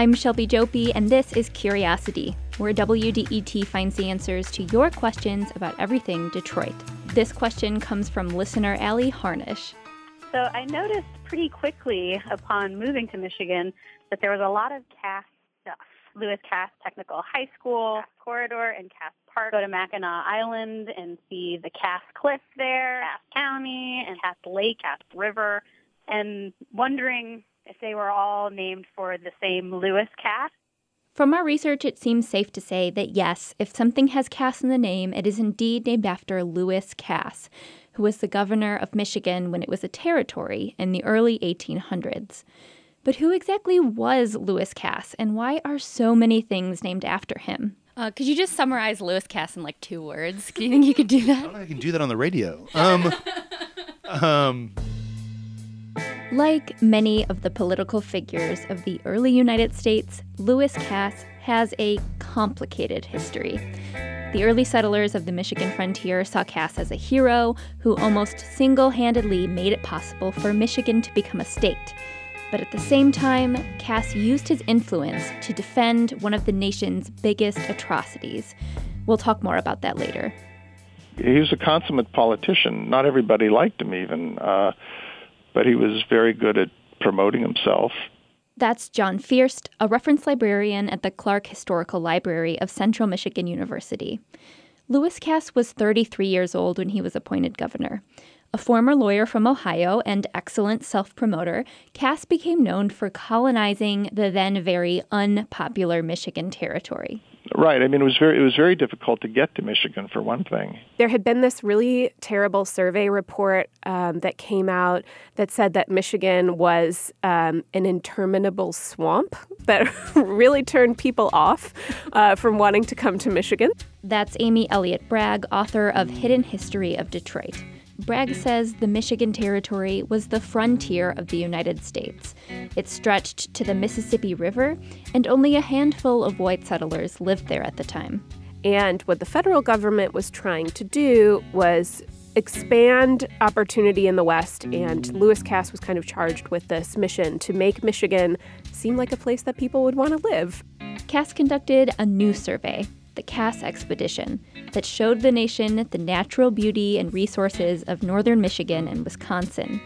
I'm Shelby Jouppi, and this is Curiosity, where WDET finds the answers to your questions about everything Detroit. This question comes from listener Allie Harnish. So I noticed pretty quickly upon moving to Michigan that there was a lot of Cass stuff. Lewis Cass Technical High School, Cass Corridor, and Cass Park. Go to Mackinac Island and see the Cass Cliff there, Cass County, and Cass Lake, Cass River, and wondering if they were all named for the same Lewis Cass. From our research, it seems safe to say that yes, if something has Cass in the name, it is indeed named after Lewis Cass, who was the governor of Michigan when it was a territory in the early 1800s. But who exactly was Lewis Cass, and why are so many things named after him? Uh, could you just summarize Lewis Cass in like two words? Do you think you could do that? I don't think I can do that on the radio. Um, um, Like many of the political figures of the early United States, Lewis Cass has a complicated history. The early settlers of the Michigan frontier saw Cass as a hero who almost single handedly made it possible for Michigan to become a state. But at the same time, Cass used his influence to defend one of the nation's biggest atrocities. We'll talk more about that later. he was a consummate politician. Not everybody liked him even, uh, but he was very good at promoting himself. That's John Fierst, a reference librarian at the Clark Historical Library of Central Michigan University. Lewis Cass was 33 years old when he was appointed governor. A former lawyer from Ohio and excellent self promoter, Cass became known for colonizing the then very unpopular Michigan territory. Right. I mean, it was very it was very difficult to get to Michigan for one thing. There had been this really terrible survey report um, that came out that said that Michigan was um, an interminable swamp that really turned people off uh, from wanting to come to Michigan. That's Amy Elliott Bragg, author of Hidden History of Detroit. Bragg mm-hmm. says the Michigan Territory was the frontier of the United States. It stretched to the Mississippi River, and only a handful of white settlers lived there at the time. And what the federal government was trying to do was expand opportunity in the West, and Lewis Cass was kind of charged with this mission to make Michigan seem like a place that people would want to live. Cass conducted a new survey, the Cass Expedition, that showed the nation the natural beauty and resources of northern Michigan and Wisconsin.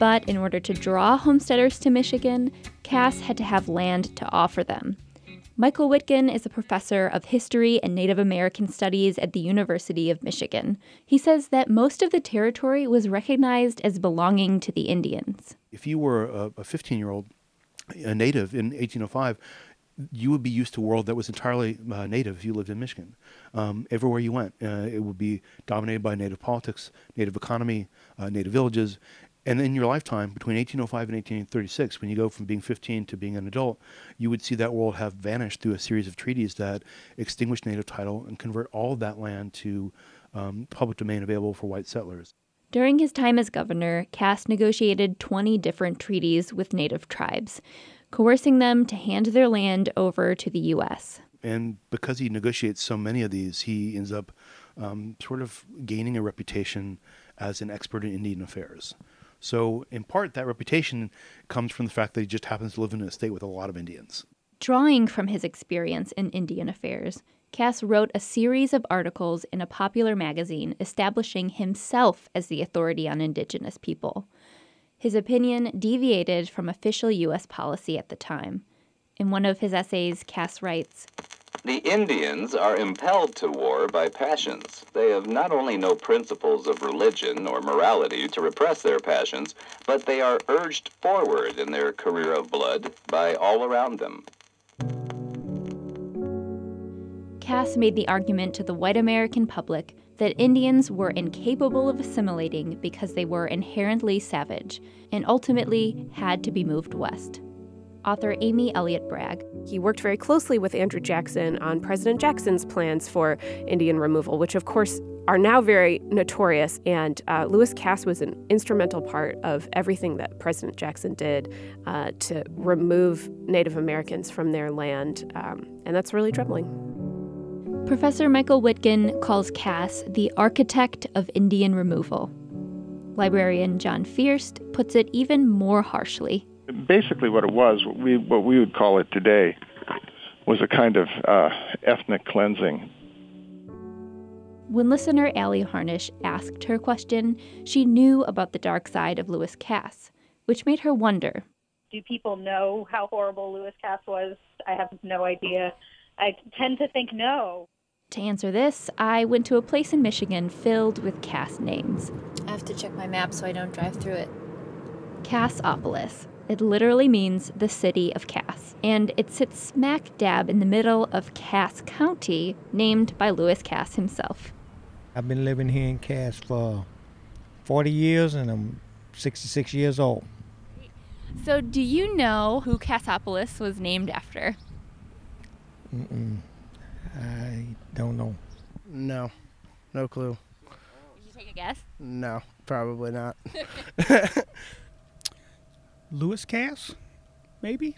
But in order to draw homesteaders to Michigan, Cass had to have land to offer them. Michael Witgen is a professor of history and Native American studies at the University of Michigan. He says that most of the territory was recognized as belonging to the Indians. if you were a 15 year old, a native in 1805, you would be used to a world that was entirely uh, native if you lived in Michigan. Um, everywhere you went, uh, it would be dominated by native politics, native economy, uh, native villages. And in your lifetime, between 1805 and 1836, when you go from being 15 to being an adult, you would see that world have vanished through a series of treaties that extinguished native title and convert all of that land to um, public domain available for white settlers. During his time as governor, Cass negotiated 20 different treaties with native tribes, coercing them to hand their land over to the U.S. and because he negotiates so many of these, he ends up um, sort of gaining a reputation as an expert in Indian affairs. So, in part, that reputation comes from the fact that he just happens to live in a state with a lot of Indians. Drawing from his experience in Indian affairs, Cass wrote a series of articles in a popular magazine establishing himself as the authority on indigenous people. His opinion deviated from official U.S. policy at the time. In one of his essays, Cass writes The Indians are impelled to war by passions. They have not only no principles of religion or morality to repress their passions, but they are urged forward in their career of blood by all around them. Cass made the argument to the white American public that Indians were incapable of assimilating because they were inherently savage and ultimately had to be moved west. Author Amy Elliott Bragg. He worked very closely with Andrew Jackson on President Jackson's plans for Indian removal, which, of course, are now very notorious. And uh, Lewis Cass was an instrumental part of everything that President Jackson did uh, to remove Native Americans from their land. Um, and that's really troubling. Professor Michael Witgen calls Cass the architect of Indian removal. Librarian John Fierst puts it even more harshly. Basically, what it was, what we what we would call it today, was a kind of uh, ethnic cleansing. When listener Allie Harnish asked her question, she knew about the dark side of Lewis Cass, which made her wonder. Do people know how horrible Lewis Cass was? I have no idea. I tend to think no. To answer this, I went to a place in Michigan filled with Cass names. I have to check my map so I don't drive through it. Cassopolis. It literally means the city of Cass, and it sits smack dab in the middle of Cass County, named by Lewis Cass himself. I've been living here in Cass for 40 years and I'm 66 years old. So, do you know who Cassopolis was named after? Mm-mm. I don't know. No, no clue. Did you take a guess? No, probably not. Lewis Cass, maybe.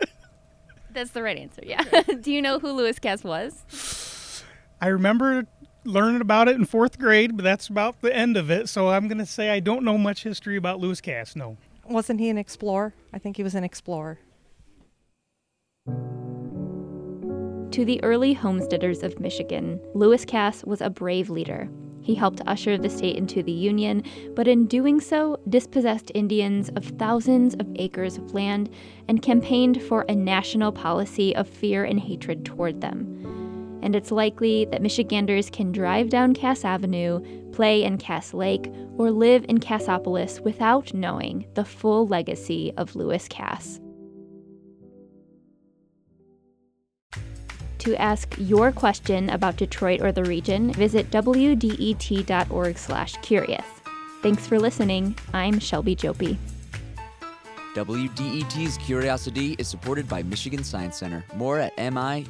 That's the right answer, yeah. do you know who Lewis Cass was? I remember learning about it in fourth grade, but that's about the end of it. So I'm going to say I don't know much history about Lewis Cass. No. Wasn't he an explorer? I think he was an explorer. To the early homesteaders of Michigan, Lewis Cass was a brave leader. He helped usher the state into the Union, but in doing so, dispossessed Indians of thousands of acres of land and campaigned for a national policy of fear and hatred toward them. And it's likely that Michiganders can drive down Cass Avenue, play in Cass Lake, or live in Cassopolis without knowing the full legacy of Lewis Cass. To ask your question about Detroit or the region, visit wdet.org/curious. Thanks for listening. I'm Shelby Jouppi. WDET's Curiosity is supported by Michigan Science Center. More at mi-sci.org.